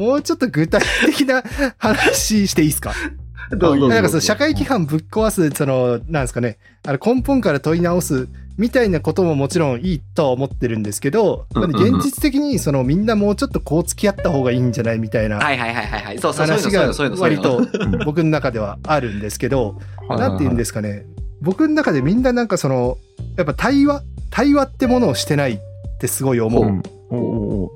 もうちょっと具体的な話していいですか？どうぞなんかその社会規範ぶっ壊す、その、なんですかね、あの根本から問い直すみたいなことももちろんいいとは思ってるんですけど、うんうんうん。まあ現実的にそのみんなもうちょっとこう付き合った方がいいんじゃないみたいな話が割の。と僕の中ではあるんですけど、なんて言うんですかね、僕の中でみんななんかその、やっぱ対話、対話ってものをしてないってすごい思う。うん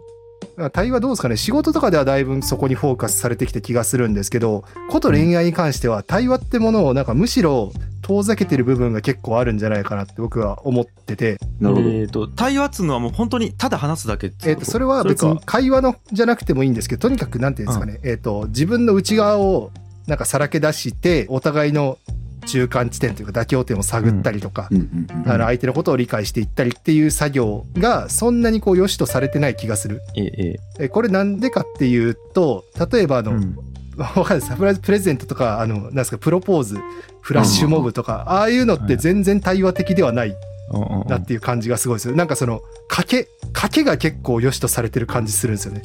対話どうですかね？仕事とかではだいぶそこにフォーカスされてきた気がするんですけどこと恋愛に関しては対話ってものをなんかむしろ遠ざけてる部分が結構あるんじゃないかなって僕は思ってて、なるほど。えっと、対話っつうのはもう本当にただ話すだけってえっとそれは別に会話のじゃなくてもいいんですけどとにかくなんていうんですかね、えっと自分の内側をなんかさらけ出してお互いの中間地点というか妥協点を探ったりとか、相手のことを理解していったりっていう作業がそんなにこう良しとされてない気がする。えええこれなんでかっていうと例えばあの、うん。サプライズプレゼントとか、あの、なんですか、プロポーズ、フラッシュモブとか、ああいうのって全然対話的ではないなっていう感じがすごいですよ。なんかその、賭け、賭けが結構良しとされてる感じするんですよね。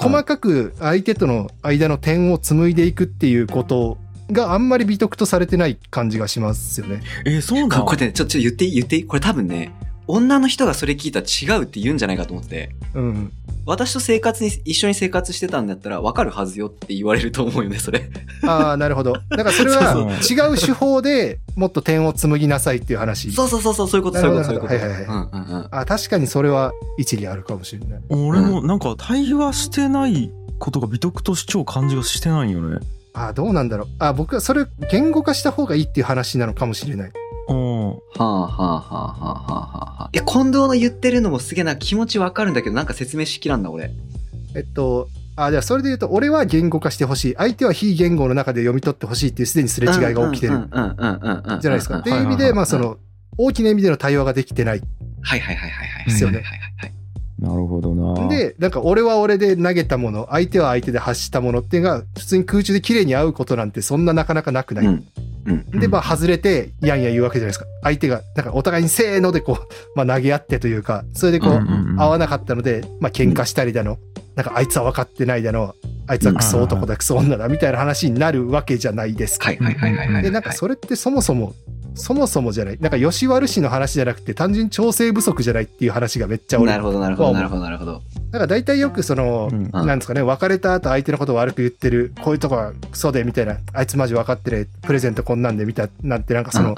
細かく相手との間の点を紡いでいくっていうことがあんまり美徳とされてない感じがしますよね。えーそうなのこれね、ちょ、ちょ、言っていい？言っていいこれ多分ね、女の人がそれ聞いたら違うって言うんじゃないかと思って。うん。私と生活に、一緒に生活してたんだったら分かるはずよって言われると思うよね、それ。ああ、なるほど。だからそれは違う手法でもっと点を紡ぎなさいっていう話。そうそうそうそう、そういうこと、そういうこと、そういうこと。なるほどはいはいうんうんうん。あ確かにそれは一理あるかもしれない。俺もなんか対話してないことが美徳とし超感じがしてないよねあどうなんだろう。あ僕はそれ言語化した方がいいっていう話なのかもしれない。うんはあはあはあはあはあはあ。いや、近藤の言ってるのもすげえな、気持ちわかるんだけど、なんか説明しきらんな、俺。えっと、あ、じゃあそれで言うと、俺は言語化してほしい。相手は非言語の中で読み取ってほしいっていうすでにすれ違いが起きてるうんうんうんうんうん。じゃないですか。っていう意味で、まあその、大きな意味での対話ができてない。はいはいはいはいはい。ですよねはいはいはいはい。なるほどなで、なんか俺は俺で投げたもの、相手は相手で発したものっていうのが、普通に空中で綺麗に合うことなんてそんななかなかなくない。うん。うん。で、まあ外れて、やんや言うわけじゃないですか。相手が、なんかお互いにせーのでこう、まあ投げ合ってというか、それでこう、合わなかったので、まあ喧嘩したりだの、なんかあいつは分かってないだの、あいつはクソ男だ、クソ女だ、みたいな話になるわけじゃないですか。はいはいはいはいはい。で、なんかそれってそもそも、そもそもじゃない。なんか吉悪しの話じゃなくて、単純に調整不足じゃないっていう話がめっちゃ俺。なるほどなるほどなるほどなるほど。ら大体よくその、うんなんですかね、別れた後相手のことを悪く言ってる、こういうとこはクソで、みたいな、あいつマジ分かってる、プレゼントこんなんで、みたいなんてなんかその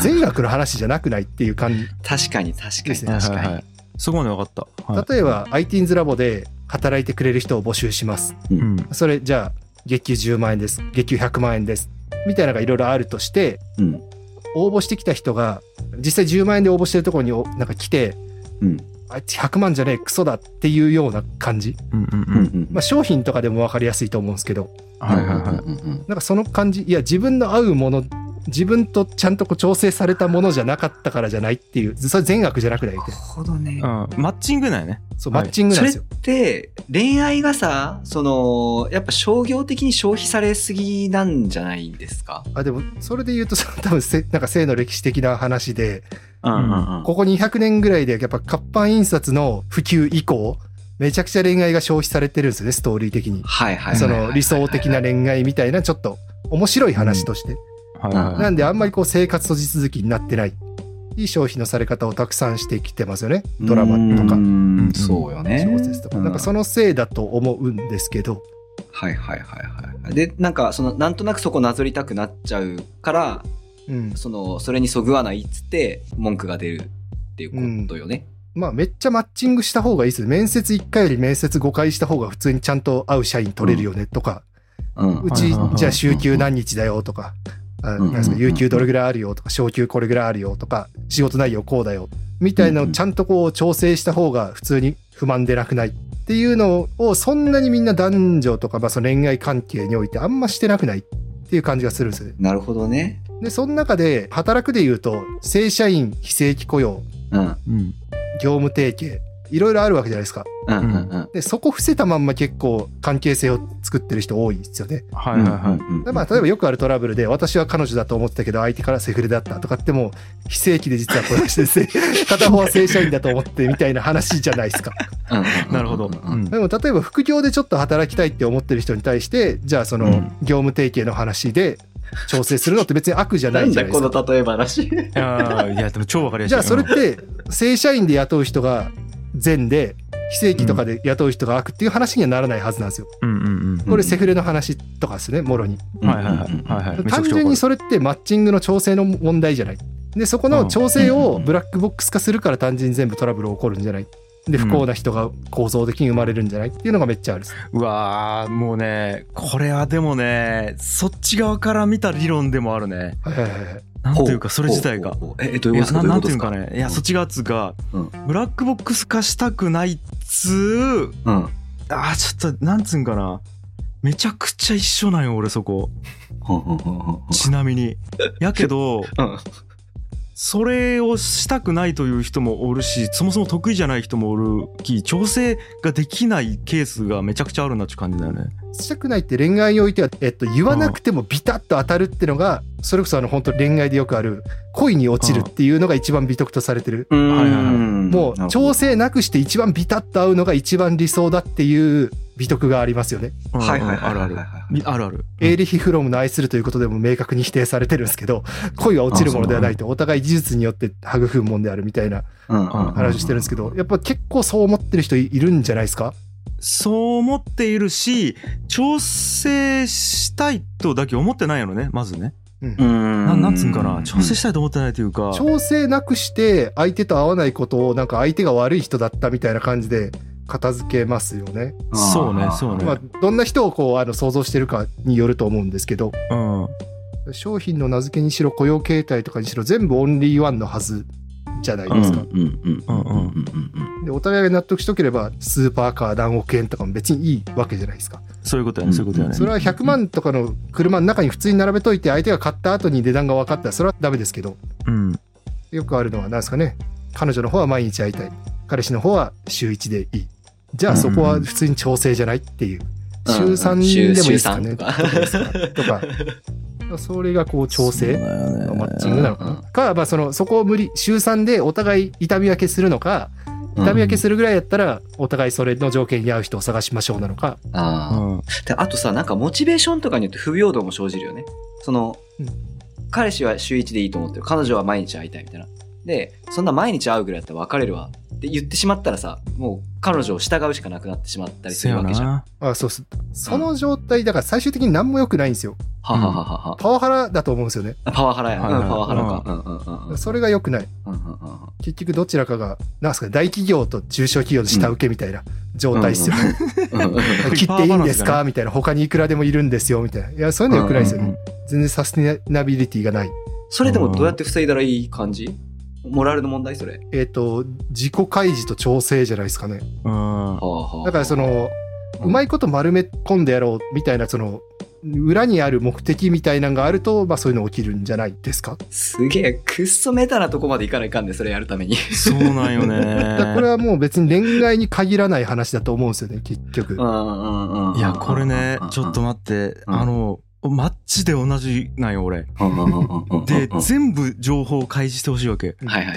善悪の話じゃなくないっていう感じ。確かに確かに確かにはいはいはい。そこまで分かった、はい例えば、ITINS ラボで働いてくれる人を募集します。うんそれ、じゃあ、月給10万円です。月給100万円です。みたいなのがいろいろあるとして、うん。応募してきた人が、実際10万円で応募してるところにおなんか来て、うん。あいつ100万じゃねえ、クソだっていうような感じ。まあ、商品とかでも分かりやすいと思うんですけど、なんかその感じ、いや、自分の合うもの、自分とちゃんとこう調整されたものじゃなかったからじゃないっていう、それ善悪じゃなくないってなる。ほどね。うんマッチングなんやねそう、はいマッチングなそれっんですよ。て、恋愛がさ、その、やっぱ商業的に消費されすぎなんじゃないですか？あ、でも、それで言うと、その多分せ、なんか性の歴史的な話で、うんうんうん。ここ200年ぐらいで、やっぱ活版印刷の普及以降、めちゃくちゃ恋愛が消費されてるんですよね、ストーリー的に。はいはいはいはい。その理想的な恋愛みたいな、ちょっと面白い話として。はいはいはいなんで、あんまりこう生活と地続きになってない。いい消費のされ方をたくさんしてきてますよね。ドラマとかうーんそうよね。小説とか。なんかそのせいだと思うんですけど、はいはいはいはい。で、なんか、その、なんとなくそこなぞりたくなっちゃうから、うん。その、それにそぐわないっつって、文句が出るっていうことよね。まあめっちゃマッチングした方がいいですよ。面接1回より面接5回した方が普通にちゃんと合う社員取れるよねとか、うん。うちはいはいはいじゃあ週休何日だよとか有給どれぐらいあるよとか、昇給これぐらいあるよとか、仕事内容こうだよ、みたいなのをちゃんとこう調整した方が普通に不満出なくないっていうのをそんなにみんな男女とか、まあその恋愛関係においてあんましてなくないっていう感じがするんですよね。なるほどね。で、その中で働くで言うと、正社員、非正規雇用、うん。うん業務提携、いろいろあるわけじゃないですか。うんうんうん。で、そこ伏せたまんま結構関係性を作ってる人多いですよね。はいはいはい。まあ、例えばよくあるトラブルで、私は彼女だと思ってたけど、相手からセフレだったとかっても、非正規で実はこうしてせ、片方は正社員だと思ってみたいな話じゃないですか。なるほど。でも、例えば副業でちょっと働きたいって思ってる人に対して、じゃあそのうん業務提携の話で調整するのって別に悪じゃなないんじゃないですか。だこの例え話？いや、でも超わかりやすい。じゃあそれって、正社員で雇う人が善で、非正規とかで雇う人が悪っていう話にはならないはずなんですよ。うんうんうん。これセフレの話とかですね、もろに。単純にそれってマッチングの調整の問題じゃない。で、そこの調整をブラックボックス化するから単純に全部トラブル起こるんじゃない。で、不幸な人が構造的に生まれるんじゃないっていうのがめっちゃあるんです。うわーもうね、これはでもね、そっち側から見た理論でもあるね。はいはいはいはい。なんていうか、それ自体が。え、えどういうことなていうかね。いや、そっち側っつうか、うんブラックボックス化したくないっつう、うん。あーちょっと、なんつうんかな。めちゃくちゃ一緒なんよ、俺そこ。ちなみに。やけど、うん。それをしたくないという人もおるし、そもそも得意じゃない人もおるき、調整ができないケースがめちゃくちゃあるなっていう感じだよね。したくないって恋愛においては、えっと、言わなくてもビタッと当たるってのが、それこそあの本当恋愛でよくある恋に落ちるっていうのが一番美徳とされてる。はいはいはい。もう調整なくして一番ビタッと合うのが一番理想だっていう美徳がありますよね。うん。はいはいはいあるある。みあるある。エーリヒ・フロムの愛するということでも明確に否定されてるんですけど、恋は落ちるものではないと、お互い技術によって育むものであるみたいなうん。うん。話をしてるんですけど、やっぱ結構そう思ってる人いるんじゃないですか？そう思っているし、調整したいとだけ思ってないのね、まずね。うんななんつうんかな、調整したいと思ってないというか。調整なくして相手と合わないことをなんか相手が悪い人だったみたいな感じで片付けますよね。そうねそうねまあ、どんな人をこうあの想像してるかによると思うんですけど、うん。商品の名付けにしろ雇用形態とかにしろ全部オンリーワンのはずじゃないですか。うんうんうんうんうんでお互いが納得しとければスーパーカー何億円とかも別にいいわけじゃないですか。そういうことやね、そういうことやね。それは100万とかの車の中に普通に並べといて相手が買った後に値段が分かったらそれはダメですけど。うん。よくあるのは何ですかね。彼女の方は毎日会いたい。彼氏の方は週1でいい。じゃあそこは普通に調整じゃないっていう。週うん。3でもいいですかね。とか それがこう調整のマッチングなのかうんなかまあそのそこを無理週3でお互い痛み分けするのか痛み分けするぐらいやったらお互いそれの条件に合う人を探しましょうなのかああうん。であとさ、なんかモチベーションとかによって不平等も生じるよね。その、うん彼氏は週1でいいと思ってる。彼女は毎日会いたいみたいな。で、そんな毎日会うぐらいだったら別れるわって言ってしまったらさ、もう彼女を従うしかなくなってしまったりするわけじゃん。あそうっす。その状態だから最終的に何も良くないんですよ。ははははパワハラだと思うんですよね。パワハラや。うん、パワハラか。うん。うんうんうん。それが良くない。うんうんうん。結局どちらかがなんすか大企業と中小企業の下請けみたいな状態ですよ、切っていいんですか？みたいな。他にいくらでもいるんですよ。みたいな。いやそういうの良くないですよね、全然サステナビリティがない。それでもどうやって防いだらいい感じ？モラルの問題それ。えっ、と自己開示と調整じゃないですかねうん。はあはあだからそのうまいこと丸め込んでやろうみたいなその裏にある目的みたいなのがあると、まあ、そういうの起きるんじゃないですかすげえ、くっそメタなとこまでいかないかんね、それやるために。そうなんよ だからね。これはもう別に恋愛に限らない話だと思うんですよね結局、うんうんうんうんいや、これね、ちょっと待って、うんあの、マッチで同じなんよ、俺。でうん、全部情報を開示してほしいわけ。はいはいはいは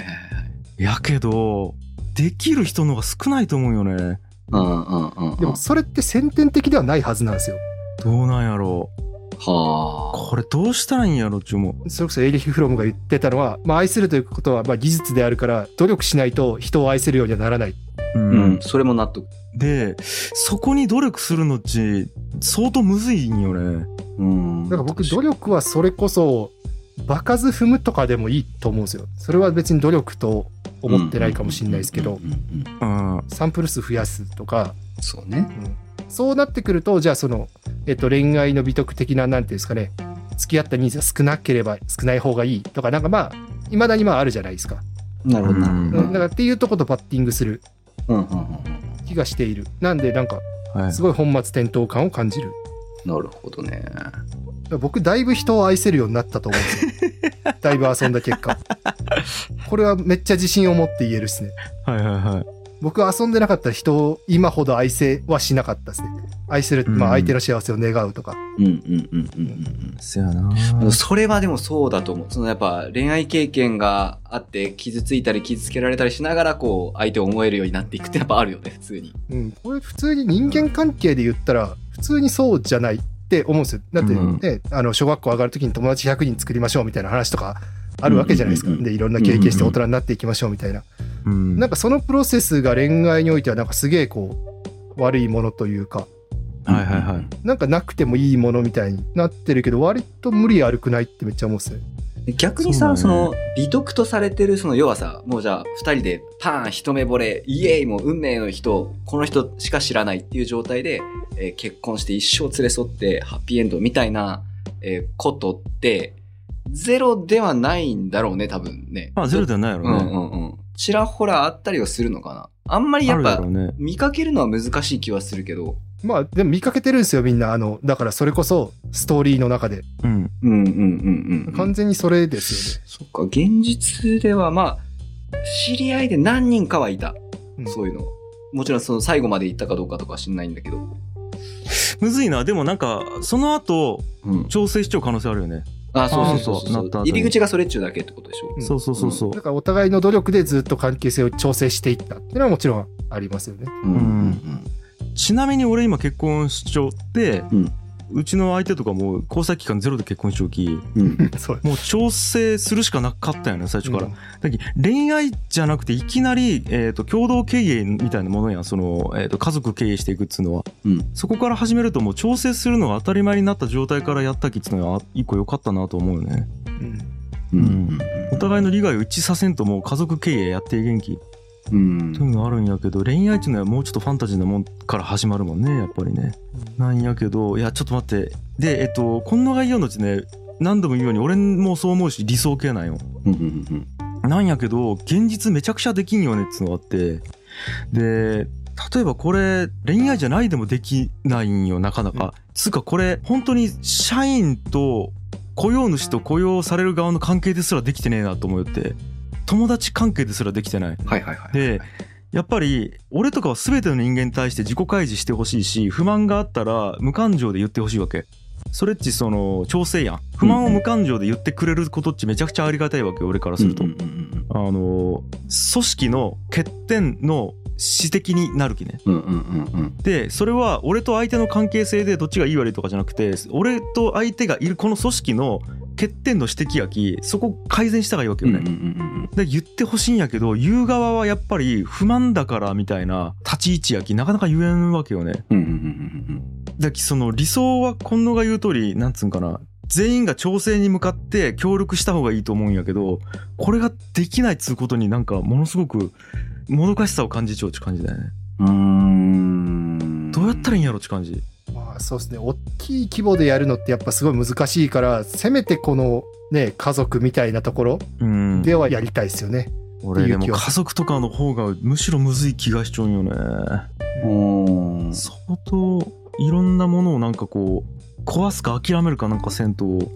い。やけど、できる人の方が少ないと思うよね。うんうんうんうん。でもそれって先天的ではないはずなんですよどうなんやろう。はあ。これどうしたらいいんやろっちゅうもう。それこそエイリヒ・フロムが言ってたのは、まあ、愛するということはまあ技術であるから努力しないと人を愛せるようにはならないうんうん、それも納得。で、そこに努力するのっち、相当むずいんよね。うん。だから僕努力はそれこそ場数踏むとかでもいいと思うんですよそれは別に努力と思ってないかもしれないですけどうんうんうんうんうん。サンプル数増やすとか、そうね。そうなってくるとじゃあその、えっと、恋愛の美徳的ななんていうんですかね付き合った人数が少なければ少ない方がいいとかなんかまあいまだにまああるじゃないですか、なるほどなるほど。だからっていうとことバッティングするうんうんうん気がしているなんでなんかはいす。ごい本末転倒感を感じるうん。なるほどね。僕だいぶ人を愛せるようになったと思うんですよ だいぶ遊んだ結果これはめっちゃ自信を持って言えるっすねはいはいはい。僕は遊んでなかったら人を今ほど愛せはしなかったですね。愛する、まあうん相手の幸せを願うとか。うんうんうんうんうんそやなうん。それはでもそうだと思う。そのやっぱ恋愛経験があって傷ついたり傷つけられたりしながらこう相手を思えるようになっていくってやっぱあるよね、普通に。うん。これ普通に人間関係で言ったら、普通にそうじゃないって思うんですよ。だってうんね、あの、小学校上がるときに友達100人作りましょうみたいな話とかあるわけじゃないですか。うんうんうんで、いろんな経験して大人になっていきましょうみたいな。うんなんかそのプロセスが恋愛においてはなんかすげえこう、悪いものというか、はいはいはい。なんかなくてもいいものみたいになってるけど、割と無理悪くないってめっちゃ思うんですよ。逆にさ、そ,、そうだねの美徳とされてるその要はさもうじゃあ2人でパーン一目惚れイエーイもう運命の人この人しか知らないっていう状態で、えー結婚して一生連れ添ってハッピーエンドみたいな、えーことってゼロではないんだろうね多分ね。まあゼロではないやろね。うんうんうん。ちらほらあったりはするのかな？あんまりやっぱ。見かけるのは難しい気はするけど。まあ、でも見かけてるんですよ、みんな。あの、だからそれこそストーリーの中で。うん。うんうんうんうん。完全にそれですよね。そっか、現実ではまあ、知り合いで何人かはいた。うんそういうの。もちろんその最後まで行ったかどうかとかは知んないんだけど。むずいな。でもなんか、その後、うん。調整しちゃう可能性あるよね。あ、そうそうそう入り口がそれっちゅうだけってことでしょ？うん。そうそうそうそう。だ。からお互いの努力でずっと関係性を調整していったっていうのはもちろんありますよね。うん。うんちなみに俺今結婚しちゃって、うんうちの相手とかもう交際期間ゼロで結婚しちゃうき、うん。もう調整するしかなかったよね、最初から。うんだけど恋愛じゃなくていきなり、えー、と共同経営みたいなものやんその、えー、と家族経営していくっつうのはうん。そこから始めるともう調整するのが当たり前になった状態からやったきっつうのは一個良かったなと思うよねうんうん。お互いの利害を一致させんともう家族経営やっていけんきうん。というのがあるんやけど恋愛っていうのはもうちょっとファンタジーなもんから始まるもんねやっぱりね。なんやけどいやちょっと待って。でえっとこの概要のうちね何度も言うように俺もそう思うし理想系なんよ。うんうん。なんやけど、現実めちゃくちゃできんよねっていうのがあって、で、例えばこれ、恋愛じゃないでもできないんよ、なかなか。うん。つうかこれ、本当に社員と雇用主と雇用される側の関係ですらできてねえなと思って、友達関係ですらできてない。はいはいはい。で、やっぱり、俺とかは全ての人間に対して自己開示してほしいし、不満があったら無感情で言ってほしいわけ。それっちその調整やん。不満を無感情で言ってくれることっちめちゃくちゃありがたいわけよ、俺からすると。うんうんうんあの、組織の欠点の指摘になるきね。うんうんうんうんで、それは俺と相手の関係性でどっちがいい悪いとかじゃなくて、俺と相手がいるこの組織の欠点の指摘やき、そこ改善したがいいわけよね。うんうんうんで言ってほしいんやけど、言う側はやっぱり不満だからみたいな立ち位置やき、なかなか言えんわけよね。うんうんうんだきその理想は今野が言う通り、なんつうんかな。全員が調整に向かって協力した方がいいと思うんやけど、これができないっつうことになんかものすごくもどかしさを感じちゃうって感じだよね。うんうんどうやったらいいんやろって感じ。まあそうですね。大きい規模でやるのってやっぱすごい難しいから、せめてこのね、家族みたいなところうん。ではやりたいですよね。俺でも家族とかの方がむしろむずい気がしちゃうんよね。うん相当いろんなものをなんかこう、壊すか諦めるかなんかせんと。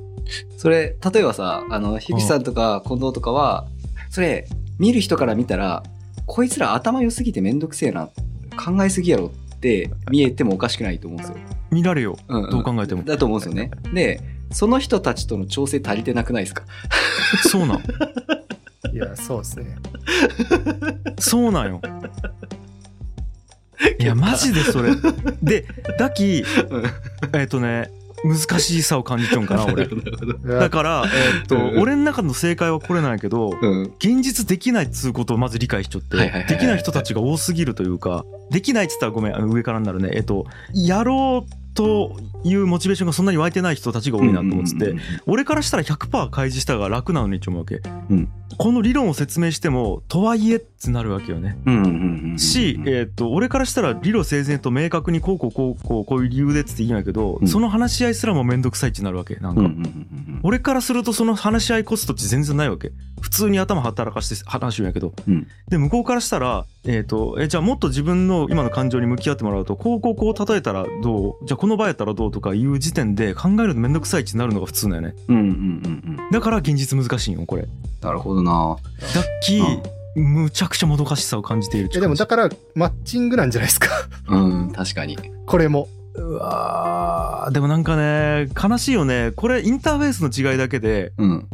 それ例えばさあの日比さんとか近藤とかはそれ見る人から見たらこいつら頭良すぎてめんどくせえな考えすぎやろって見えてもおかしくないと思うんですよ。見られよ。うんうんどう考えても。だと思うんですよね。でその人たちとの調整足りてなくないですか？そうなん。いや、そうですね。そうなんよ。いや、マジでそれ。で、だき、えっ、とね、難しさを感じちゃうんかな、俺。だから、えっ、と、うん俺の中の正解はこれなんやけど、うん現実できないっつうことをまず理解しちゃって、はいはいはいはい。できない人たちが多すぎるというか、できないっつったらごめん、上からになるね。えっ、と、やろうというモチベーションがそんなに湧いてない人たちが多いなと思ってて、俺からしたら100%開示したが楽なのにって思うわけ、うんこの理論を説明してもとはいえってなるわけよね、し、えー、と俺からしたら理路整然と明確にこうこうこうこうこういう理由でっつっていいんやけど、うん。その話し合いすらも面倒くさいってなるわけなんか、俺からするとその話し合いコストって全然ないわけ。普通に頭働かして話すんやけど、うん。で向こうからしたら、えー、とえじゃあもっと自分の今の感情に向き合ってもらうとこうこうこう例えたらどう？じゃあこの場合やったらどうとかいう時点で考えるの面倒くさいってなるのが普通だよね。だから現実難しいんよこれ。なるほどな。だっき、うん。むちゃくちゃもどかしさを感じているえでもだからマッチングなんじゃないですか？うん、確かに。これも。うわーでもなんかね悲しいよね。これインターフェースの違いだけでうん。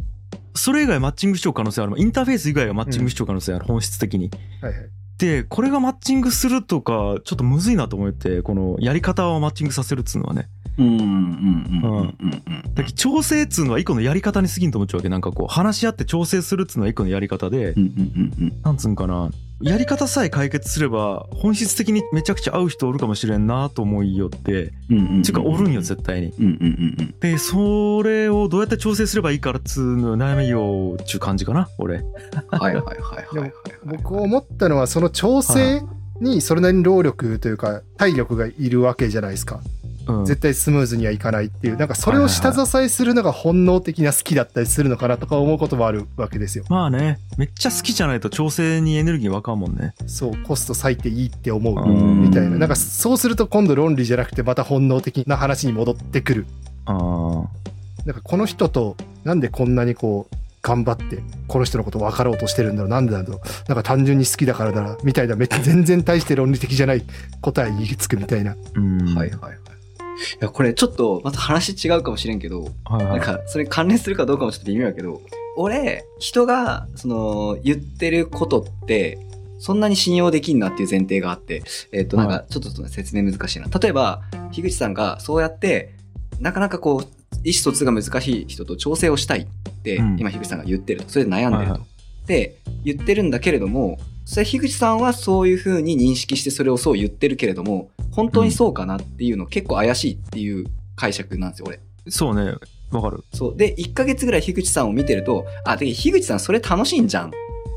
それ以外マッチングしちゃう可能性ある。インターフェース以外はマッチングしちゃう可能性ある、本質的に。はいはいでこれがマッチングするとかちょっとむずいなと思ってこのやり方をマッチングさせるっつうのはね。うん、うん、うん、うん、うん。だ調整っつうのは一個のやり方に過ぎんと思っちゃうわけ。なんかこう話し合って調整するっつうのは一個のやり方で、うん、うん、うん、なんつうんかなやり方さえ解決すれば本質的にめちゃくちゃ合う人おるかもしれんなと思いよってうん。うん、うん。つうかおるんよ絶対にうん、うん、うん、でそれをどうやって調整すればいいかっつうの悩みよっちゅう感じかな俺はい、はい、はい。はい僕思ったのはその調整にそれなりに労力というか体力がいるわけじゃないですかうん。絶対スムーズにはいかないっていう。なんかそれを下支えするのが本能的な好きだったりするのかなとか思うこともあるわけですよ。まあね。めっちゃ好きじゃないと調整にエネルギーわかんもんね。そうコスト割いていいって思ううんみたいな。なんかそうすると今度論理じゃなくてまた本能的な話に戻ってくる。あー。なんかこの人となんでこんなにこう頑張ってこの人のこと分かろうとしてるんだろう。なんでだろう。なんか単純に好きだからだな。みたいな。めっちゃ全然大して論理的じゃない答えに行き着くみたいな。うん。はい、はい、はい。いや、これちょっと、また話違うかもしれんけど、はいはいなんか、それ関連するかどうかもちょっと微妙やけど、俺、人が、その、言ってることって、そんなに信用できんなっていう前提があって、えっ、と、なんはか、ちょっと説明難しいな。例えば、樋口さんがそうやって、なかなかこう、意思疎通が難しい人と調整をしたいって、うん今、樋口さんが言ってると。それで悩んでると。はいはいで、言ってるんだけれども、それ、樋口さんはそういう風に認識してそれをそう言ってるけれども、本当にそうかなっていうの結構怪しいっていう解釈なんですよ、俺。そうねわかるそう。で、1ヶ月ぐらい樋口さんを見てると、あ、で、樋口さんそれ楽しいんじゃんっ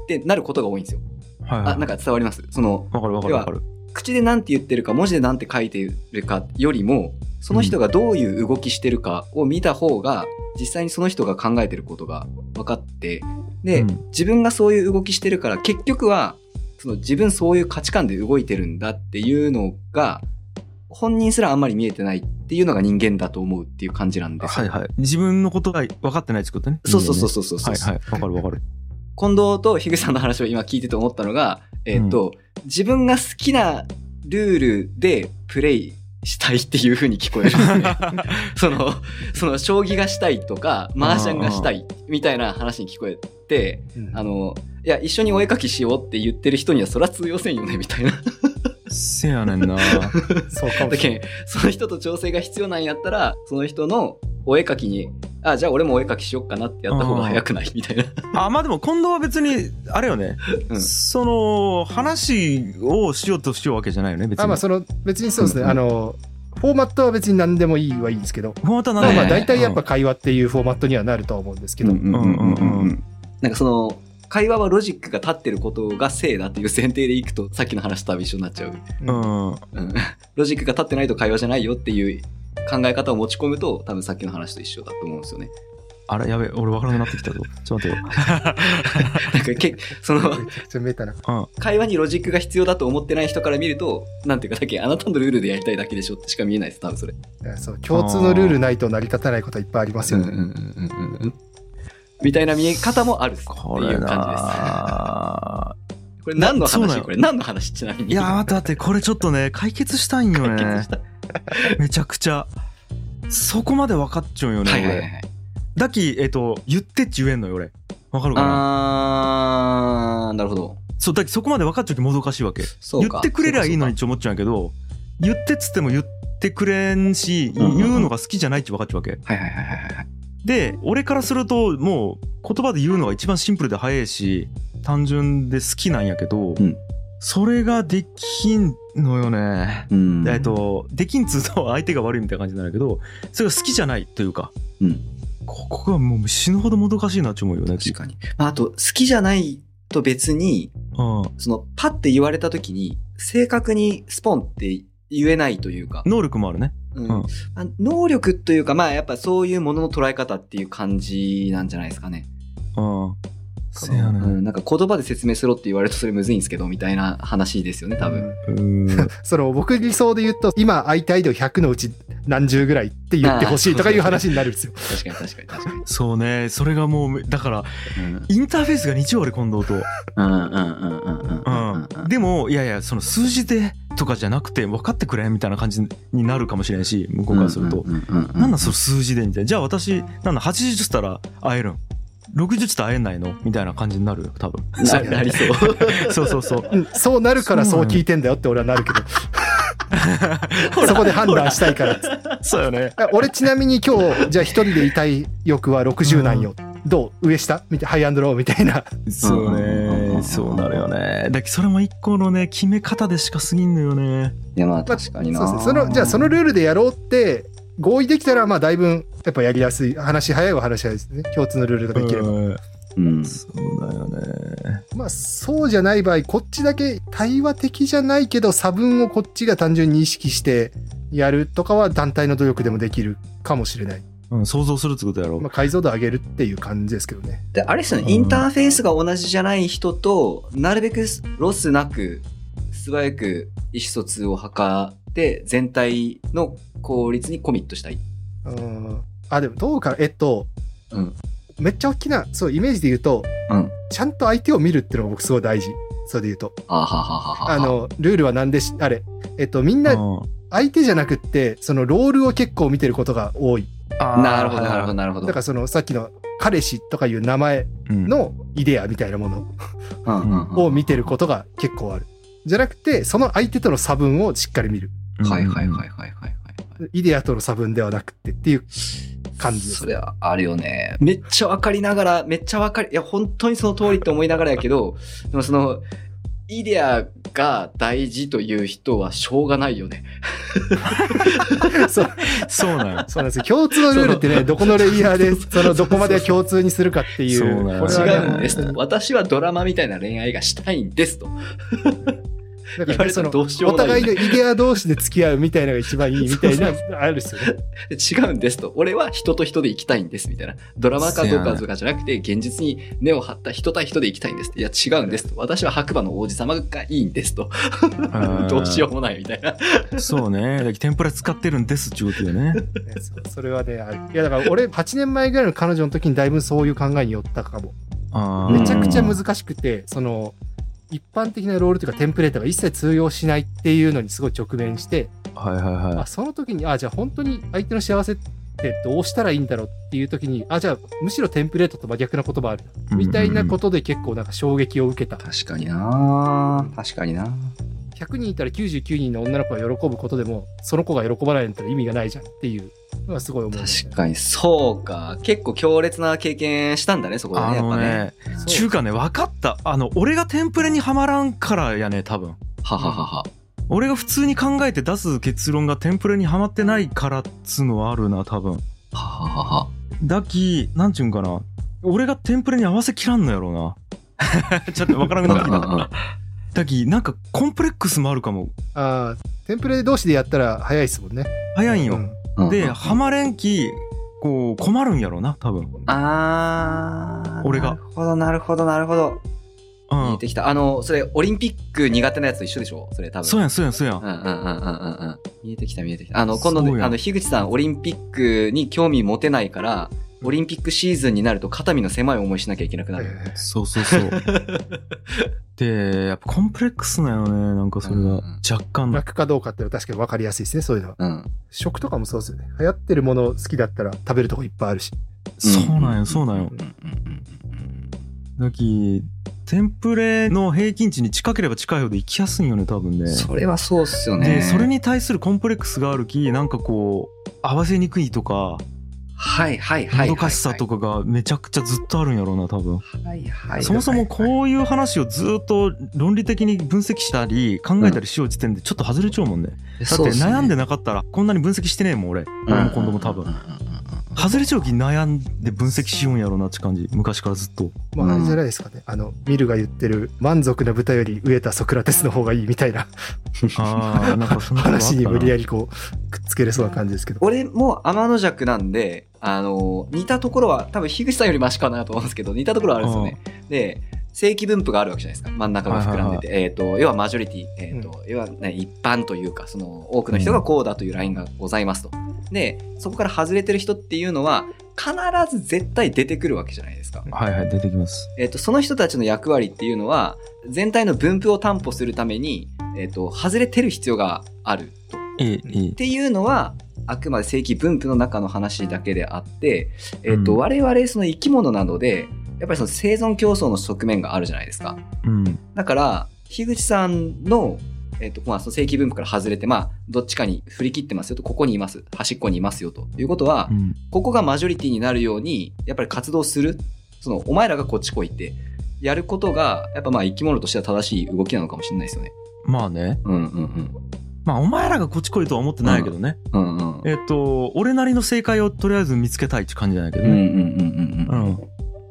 てなることが多いんですよ。はいはいあ、なんか伝わります？その、わかるわかるわかる口でなんて言ってるか、文字でなんて書いてるかよりも、その人がどういう動きしてるかを見た方が、実際にその人が考えてることが分かって、で、うん。自分がそういう動きしてるから、結局は、その自分そういう価値観で動いてるんだっていうのが、本人すらあんまり見えてないっていうのが人間だと思うっていう感じなんですよ。はいはい。自分のことが分かってないってことね。そうそうそうそうそうそう。はいはい。わかるわかる。近藤と樋口さんの話を今聞いてて思ったのが、えっ、と、自分が好きなルールでプレイしたいっていう風に聞こえるんですね。その、その、将棋がしたいとか、麻雀がしたいみたいな話に聞こえて、うんあの、いや、一緒にお絵描きしようって言ってる人にはそら通用せんよね、みたいな。せやねんな。そうかもだしれないけんその人と調整が必要なんやったら、その人のお絵描きに、あ、じゃあ俺もお絵描きしよっかなってやった方が早くない？みたいな。あまあでも近藤は別にあれよね、うん。その話をしようとしようわけじゃないよね別に。あまあその別にそうですね、うん。うんあのフォーマットは別に何でもいいはいいんですけど、フォーマットはまあまあ大体やっぱ会話っていうフォーマットにはなるとは思うんですけど、うんうんうんうん。うんうんうん。なんかその、会話はロジックが立ってることが正だっていう前提でいくと、さっきの話とは一緒になっちゃう。うんうんロジックが立ってないと会話じゃないよっていう考え方を持ち込むと、多分さっきの話と一緒だと思うんですよね。あれやべえ俺分からなくなってきたぞちょっと待ってよ なんかけ、その、会話にロジックが必要だと思ってない人から見ると、なんていうか、だけあなたのルールでやりたいだけでしょってしか見えないです、多分それ。そう共通のルールないと成り立たないことはいっぱいありますよね。みたいな見え方もあるっていう感じです。なこれ何の話？これ何の話？ちなみに。いや待って待ってこれちょっとね解決したいんよね。めちゃくちゃ。そこまで分かっちゃうよね、はいはいは。だきえっ、と言ってって言えんのよ俺。わかるかな？あー、なるほど。そうだきそこまで分かっちゃうきもどかしいわけ。そうか。言ってくれりゃいいのにって思っちゃうんやけど言ってっつっても言ってくれんし、言うのが好きじゃないって分かっちゃうわけ。はいはいはいはいはい。で俺からするともう言葉で言うのが一番シンプルで早いし単純で好きなんやけど、んそれができんのよね。うんえっと、できんつうと相手が悪いみたいな感じなんだけどそれが好きじゃないというか、うんここがもう死ぬほどもどかしいなって思うよね。確かに。あと、好きじゃないと別に、うんその、パッて言われた時に、正確にスポンって言えないというか、能力もあるね。うん能力というか、まあやっぱそういうものの捉え方っていう感じなんじゃないですかね。うん。せやね。うん、なんか言葉で説明しろって言われるとそれむずいんですけど、みたいな話ですよね、多分。うん。その僕理想で言うと、今相手アイドル100のうち何十ぐらいって言ってほしいとかいう話になるんですよ。確かに確かに確かに。そうねそれがもうだからうんインターフェースが日曜俺近藤と。うんうんうんうんうんうんうん、でもいやいやその数字でとかじゃなくて分かってくれみたいな感じになるかもしれんし向こうからすると、なんだその数字でみたいなじゃあ私なんだ80つったら会えるん？60つったら会えないの？みたいな感じになる？よ多分。ななりそう。そうそうそう。うんそうなるからそう聞いてんだよって俺はなるけど。そ こで判断したいから。そうよね。あ俺ちなみに今日、じゃあ一人でいたい欲は60なんよ。どう？上下？みたいハイアンドローみたいな。そううんうん。うんうんねそうなるよね。だけどそれも一個のね決め方でしか過ぎんのよね。いやまあ確かにな。そうですね。その、じゃあそのルールでやろうって、合意できたら、まあだいぶ、やっぱやりやすい。話早いは話早いですね。共通のルールとかいければ。うんうん。そうだよねまあそうじゃない場合、こっちだけ対話的じゃないけど、差分をこっちが単純に意識してやるとかは団体の努力でもできるかもしれない。うん、想像するってことやろまあ解像度上げるっていう感じですけどね。で、あれですよね、うんインターフェースが同じじゃない人と、なるべくロスなく、素早く意思疎通を図って、全体の効率にコミットしたい。うんあ、でもどうかな。えっと、うん。めっちゃ大きな、そう、イメージで言うと、うん。ちゃんと相手を見るっていうのが僕すごい大事。それで言うと。あはははは。あ、の、ルールは何でし、あれ、えっと、みんなうん相手じゃなくって、そのロールを結構見てることが多い。あーなるほど、なるほど、なるほど。だからそのさっきの彼氏とかいう名前うんのイデアみたいなものうんうんうんを見てることが結構ある。じゃなくて、その相手との差分をしっかり見る。はいはいはいはいはいはい。イデアとの差分ではなくてっていう感じですそ。れはあるよね。めっちゃわかりながら、めっちゃわかり、いや、本当にその通りって思いながらやけど、でもその、イデアが大事という人はしょうがないよね。そうそうなんよそうなんですよ。共通のルールってね、どこのレイヤーで、そのどこまで共通にするかっていう。そうなんよこれはね違うんですと。私はドラマみたいな恋愛がしたいんですと。だからその、お互いのイデア同士で付き合うみたいなのが一番いいみたいな、あるっすよね。違うんですと。俺は人と人で生きたいんですみたいな。ドラマかどうかとかじゃなくて、現実に根を張った人対人で生きたいんです。いや、違うんですと。私は白馬の王子様がいいんですと。どうしようもないみたいな。そうね。天ぷら使ってるんですっていうことよね。ねそれはね、ある。いや、だから俺、8年前ぐらいの彼女の時にだいぶそういう考えに寄ったかも。めちゃくちゃ難しくて、その、一般的なロールというかテンプレートが一切通用しないっていうのにすごい直面して、はいはいはあその時に、あ、じゃあ本当に相手の幸せってどうしたらいいんだろうっていう時に、あ、じゃあむしろテンプレートと真逆な言葉ある。い。みたいなことで結構なんか衝撃を受けた。確かにな確かにな100人いたら99人の女の子が喜ぶことでも、その子が喜ばないんだったら意味がないじゃんっていうのはすごい思うね、確かに、そうか。結構強烈な経験したんだね、そこでね、あのやっぱね。中華ね、分かった。あの、俺がテンプレにはまらんからやね、多分。はははは。俺が普通に考えて出す結論がテンプレにはまってないからっつうのはあるな、多分。はははは。だき、なんちゅうんかな。俺がテンプレに合わせきらんのやろうな。ちょっと分からなくなってきた。だき、なんかコンプレックスもあるかも。ああ、テンプレ同士でやったら早いですもんね。早いんよ。うんで、ハマれんき、こう、困るんやろうな、多分。あー。俺がなるほど、なるほど、なるほど。うん見え。てきた。あの、それ、オリンピック苦手なやつと一緒でしょ？それ多分。そうやん、そうやん、そうやんう。んうんうんうんうんうん。見えてきた見えてきた。あの、今度あの、樋口さん、オリンピックに興味持てないから、オリンピックシーズンになると肩身の狭い思いしなきゃいけなくなる。えそうそうそう。で、やっぱコンプレックスなよね、なんかそれが。若干楽かどうかっていうのは確かに分かりやすいですね、そういうのは。うん。食とかもそうですよね。流行ってるもの好きだったら食べるとこいっぱいあるし。そうなんよ、そうなんよ。うんうんだき、テンプレの平均値に近ければ近いほど生きやすいんよね、多分ねうん。。それはそうっすよね。で、それに対するコンプレックスがあるき、なんかこう、合わせにくいとか、はいはいはいはい。もどかしさとかがめちゃくちゃずっとあるんやろうな、多分。はいはい。そもそもこういう話をずっと論理的に分析したり考えたりしよう時点でちょっと外れちゃうもんね。だって悩んでなかったらこんなに分析してねえもん俺。俺も今度も多分。外れちゃう気悩んで分析しようんやろうなって感じ。昔からずっと。まあ、あれじゃないですかね。あの、ミルが言ってる、満足な豚より飢えたソクラテスの方がいいみたいなああ、なんかそんな 話に無理やりこう、くっつけれそうな感じですけど。俺も天の弱なんで、あの、似たところは、多分樋口さんよりマシかなと思うんですけど、似たところはあるんですよね。で、正規分布があるわけじゃないですか。真ん中が膨らんでて。えっ、と、要はマジョリティ、えっ、と、要は、ね、一般というか、その、多くの人がこうだというラインがございますと。で、そこから外れてる人っていうのは、必ず絶対出てくるわけじゃないですか。はいはい、出てきます。えっ、と、その人たちの役割っていうのは、全体の分布を担保するために、えっ、と、外れてる必要があると。ええ、えっていうのは、あくまで正規分布の中の話だけであって、えっ、と、うん我々その生き物なので、やっぱりその生存競争の側面があるじゃないですか。え。うん。だから、樋口さんの、えっ、と、まあ、その正規分布から外れて、まあ、どっちかに振り切ってますよと、ここにいます。端っこにいますよということは、うん。ここがマジョリティになるように、やっぱり活動する。その、お前らがこっち来いって、やることが、やっぱまあ生き物としては正しい動きなのかもしれないですよね。まあね。うんうんうん。まあ、お前らがこっち来いとは思ってないけどね。うんうん。えっと、俺なりの正解をとりあえず見つけたいって感じじゃないけどね。うんうんうんうんうん。うん。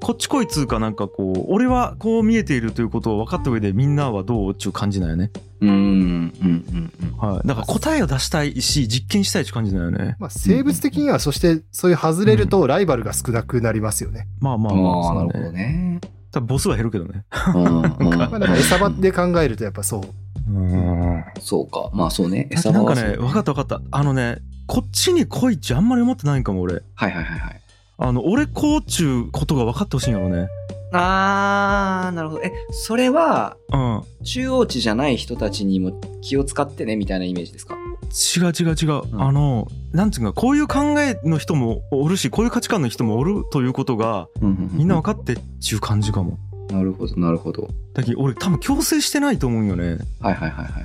こっち来いっつうかなんかこう、俺はこう見えているということを分かった上でみんなはどうっていう感じだよね。うんうんうんうん。はい。だから答えを出したいし、実験したいって感じだよね。まあ、生物的には、そして、そういう外れるとライバルが少なくなりますよね。まあまあまあ、ああ、なそうるほどね。多分ボスは減るけどね。うんうん まあ、だから餌場で考えるとやっぱそう。うん。そうか。まあそうね。なんか餌場はそうね、分かった分かった。あのね、こっちに来いっちあんまり思ってないんかも俺。はいはいはいはい。あの、俺こうっちゅうことが分かってほしいんやろね。あー、なるほど。え、それは、うん。中央値じゃない人たちにも気を使ってね、みたいなイメージですか？違う違う違う。うんあの、なんていうか、こういう考えの人もおるし、こういう価値観の人もおるということが、みんな分かってっちゅう感じかも。なるほど、なるほど。だけど俺多分強制してないと思うんよね。はいはいはいはいはい。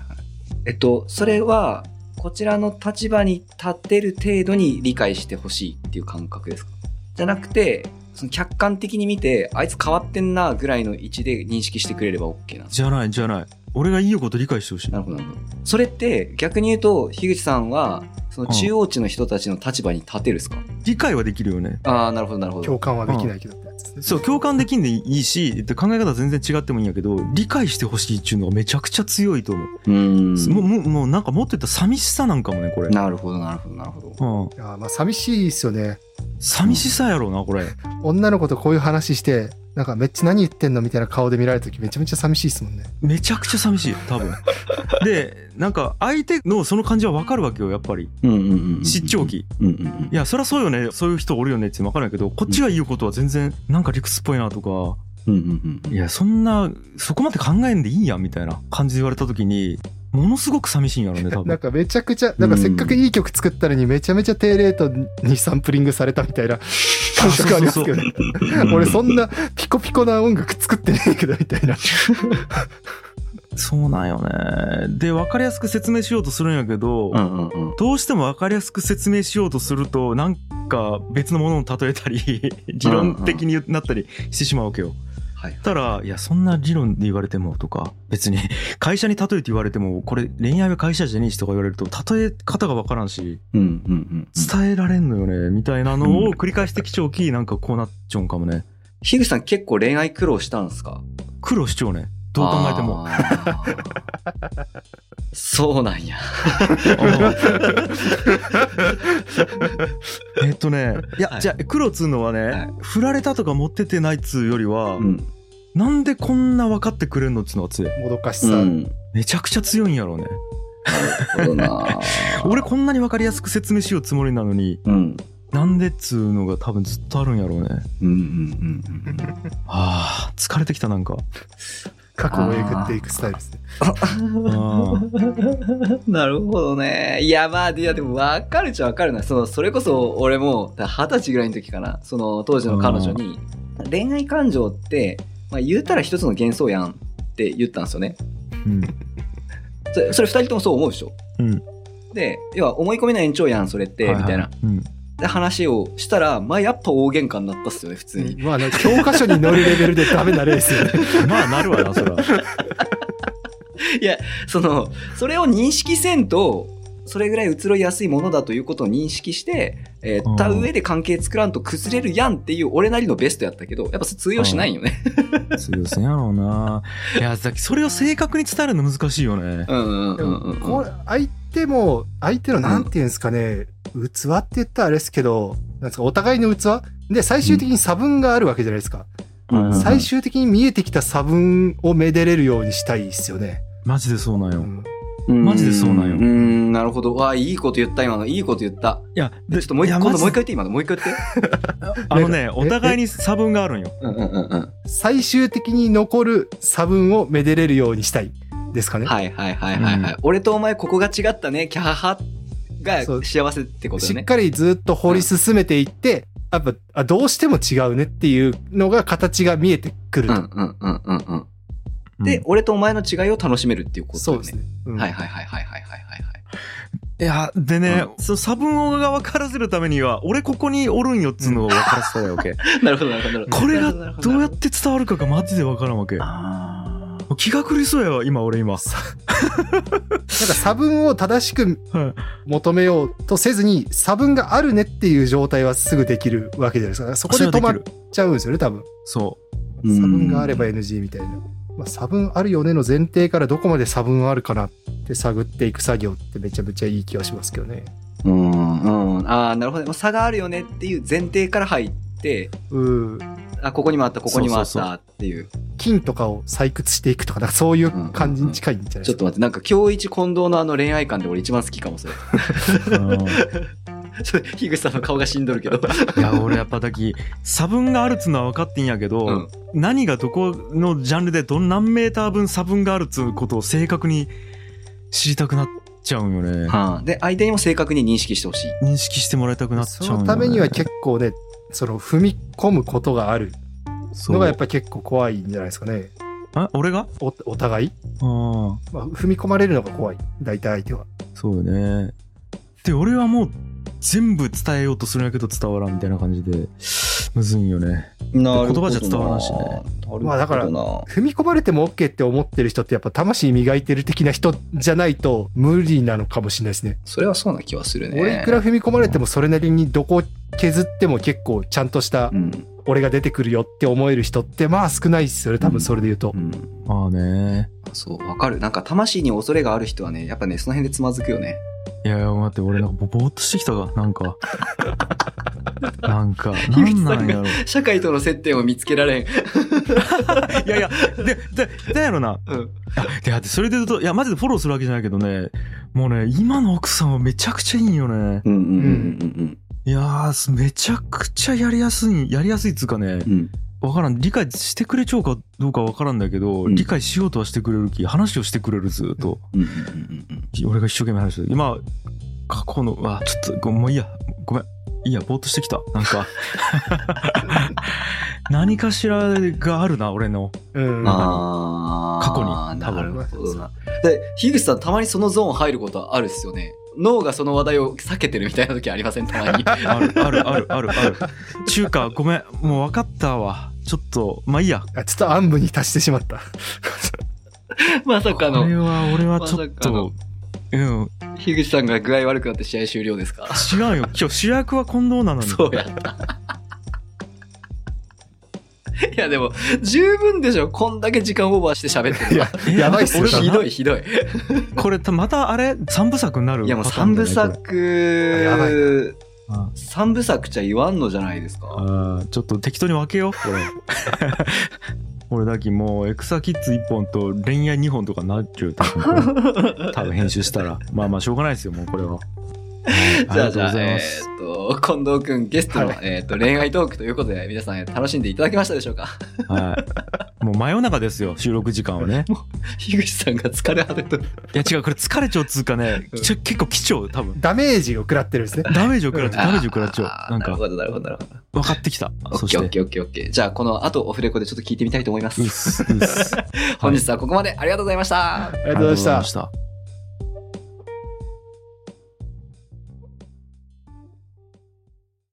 えっと、それは、こちらの立場に立ってる程度に理解してほしいっていう感覚ですか？じゃなくて、その客観的に見て、あいつ変わってんなぐらいの位置で認識してくれれば OK なじゃない、じゃない。俺がいいこと理解してほしい。なるほど、なるほど。それって、逆に言うと、樋口さんは、その中央値の人たちの立場に立てるですか、理解はできるよね。ああ、なるほど、なるほど。共感はできないけどってやつですね。そう、共感できんでいいし、えっと考え方全然違ってもいいんやけど、理解してほしいっていうのがめちゃくちゃ強いと思う。うーん。もう、もう、もうなんかもっと言ったら寂しさなんかもね、これ。なるほど、なるほど、なるほど。うん。いやまあ寂しいですよね。寂しさやろうな、これ。女の子とこういう話して、なんかめっちゃ何言ってんのみたいな顔で見られた時めちゃめちゃ寂しいですもんね。めちゃくちゃ寂しい、多分。で、なんか相手のその感じはわかるわけよ、やっぱり。うんうんうん。失調期。うんうんうんい。や、そりゃそうよね、そういう人おるよねってわかるんやけど、こっちが言うことは全然なんか理屈っぽいなとか、うんうんうん。いや、そんな、そこまで考えんでいいやんみたいな感じで言われた時に、ものすごく寂しいんやろうね、多なん分。かめちゃくちゃ、なんかせっかくいい曲作ったのにめちゃめちゃ低レートにサンプリングされたみたいな感覚ありますけどね。俺そんなピコピコな音楽作ってねえけどみたいな。そうなんよね。で、分かりやすく説明しようとするんやけど、うんうんうん。どうしても分かりやすく説明しようとすると、なんか別のものを例えたり、理論的になったりしてしまうわけよ。はい。たら、いや、そんな理論で言われてもとか、別に 会社に例えて言われても、これ恋愛は会社じゃねえしとか言われると、例え方が分からんし、うんうんうん。伝えられんのよね、みたいなのを繰り返してきちゃうき、なんかこうなっちゃうんかもね。樋口さん結構恋愛苦労したんですか？苦労しちゃうね。どう考えても。そうなんや。えっとね、いや、はいじゃあ、苦労っつうのはね、はい振られたとか持っててないっつうよりは、うん。なんでこんな分かってくれんのっつうのが強い。もどかしさ。うん。なめちゃくちゃ強いんやろうね。俺こんなに分かりやすく説明しようつもりなのに、うん。なんでっつうのが多分ずっとあるんやろうね。うんうんうんああ、疲れてきたなんか。過去をえぐっていくスタイルですね。なるほどね。いや、まあ、いや、でも分かるっちゃ分かるな。その、それこそ俺も、二十歳ぐらいの時かな。その、当時の彼女に、恋愛感情って、まあ、言うたら一つの幻想やんって言ったんですよね。うん。それ、それ二人ともそう思うでしょ？うん。で、要は思い込みの延長やん、それって、みたいな。。うん。で、話をしたら、まあ、やっぱ大喧嘩になったっすよね、普通に。まあね、教科書に載るレベルでダメな例ですよね。まあなるわな、そら。いや、その、それを認識せんと、それぐらい移ろいやすいものだということを認識して、えー、たうん上で関係作らんと崩れるやんっていう俺なりのベストやったけど、やっぱ通用しないよね。強せんやろうな。いや、さっきそれを正確に伝えるの難しいよね。うんうんでうんうん相手も、相手のなんていうんですかね、器って言ったらあれですけど、なんですか、お互いの器？で、最終的に差分があるわけじゃないですか。うんうん最終的に見えてきた差分をめでれるようにしたいですよね。マジでそうなんよ。うんマジでそうなんよん、なるほど。わあ、いいこと言った、今の。いいこと言った。いやちょっともう一いや今度もう一回言って、今のもう一回言って。あのねえお互いに差分があるんようんうんうんうん。最終的に残る差分をめでれるようにしたいですかね。はいはいはいはいはい。俺とお前ここが違ったね、キャハハが幸せってことね。しっかりずっと掘り進めていって、うん、やっぱどうしても違うねっていうのが形が見えてくる。ん。で、うん、俺とお前の違いを楽しめるっていうことね。ですね。はいはいはいはいはいはいはい。いや、でね、うん、その差分をが分からせるためには、俺ここにおるんよっつうのを分からせたわけ。なるほど、なるほど。これがどうやって伝わるかがマジで分からんわけ。あ。気が狂いそうやわ今俺今、なんか差分を正しくはい求めようとせずに差分があるねっていう状態はすぐできるわけじゃないですか。そこで止まっちゃうんですよね、多分。そ差分があれば NG みたいな。まあ、差分あるよねの前提からどこまで差分あるかなって探っていく作業ってめちゃめちゃいい気はしますけどね。うんうん。ああ、なるほどね。差があるよねっていう前提から入って、うん。あ、ここにもあった、ここにもあっそうそうたっていう。金とかを採掘していくとか、なんかそういう感じに近いんじゃないですか？ちょっと待って、なんか今日一近藤のあの恋愛観で俺一番好きかも、それ。う、うんちょっと樋口さんの顔がしんどるけど。いや俺やっぱだき差分があるっつうのは分かってんやけど、うん何がどこのジャンルでどん何メーター分差分があるっつうことを正確に知りたくなっちゃうんよねはあ、で、相手にも正確に認識してほしい。認識してもらいたくなっちゃそうね、のためには結構ね、その踏み込むことがあるそうのがやっぱ結構怖いんじゃないですかね。あ俺が？おお互い、ああまあ、踏み込まれるのが怖い。大体相手は。そうよねで俺はもう全部伝えようとするんやけど伝わらんみたいな感じでむずいんよねなるほどな言葉じゃ伝わらんしねまあだからな踏み込まれても OK って思ってる人ってやっぱ魂磨いてる的な人じゃないと無理なのかもしれないですね。それはそうな気はするね。俺いくら踏み込まれてもそれなりにどこ削っても結構ちゃんとしたうん。俺が出てくるよって思える人ってまあ少ないですよね多分それで言うとう。ん。まあねそう、わかる。なんか魂に恐れがある人はね、やっぱね、その辺でつまずくよね。いやいや待って俺なんかぼぼーっとしてきたがなんか なんかなんなんやろ社会との接点を見つけられん。いやいやででだやろなうん。いやでそれで言うといやマジでフォローするわけじゃないけどねもうね今の奥さんはめちゃくちゃいいんよねうんうんうんいやーめちゃくちゃやりやすいやりやすいっつうかねうん。うん。わからん。理解してくれちゃうかどうかわからんだけど、うん。理解しようとはしてくれるき話をしてくれるずっと、うんうんうんうん。俺が一生懸命話してる。今過去のあちょっとごもういいや。ごめん。いいやぼーっとしてきた。なんか。何かしらがあるな俺の。うん。過去にな多分。るほど。な。で、樋口さんたまにそのゾーン入ることはあるっすよね。脳がその話題を避けてるみたいな時ありません？たまに。あるあるあるある。ある中華ごめん。もう分かったわ。ちょっとまあいいや。あちょっと暗部に達してしまった。まさかこれの、は俺はちょっとうん。樋口さんが具合悪くなって試合終了ですか？違うよ。今日主役は近藤なのに。そうやった。いやでも、十分でしょ。こんだけ時間オーバーして喋ってるいや、えやばいっすよ 俺。ひどいひどい。これまたあれ？三部作になるいやもう三部作やばい、あ三部作じゃ言わんのじゃないですか。あーちょっと適当に分けようこれ俺だけもうエクサキッズ1本と恋愛2本とかなっちゃう多分編集したらまあまあしょうがないですよもうこれははいじゃあじゃあ、えす。ーっと、近藤くんゲストの、はい。えーっと恋愛トークということで、皆さん楽しんでいただけましたでしょうか？はい。もう真夜中ですよ収録時間はね。樋口さんが疲れ果てとる。いや違うこれ疲れちゃうっつうかねちょ結構貴重多分。ダメージを食らってるんですね。ダメージを食らっちゃうダメージを食らっちゃう。なんか。なるほど、なるほど、なるほど。分かってきた。オそしてッケーオッケーオッケーオッケー。じゃあ、この後オフレコでちょっと聞いてみたいと思います。本日はここまでありがとうございました。ありがとうございま。した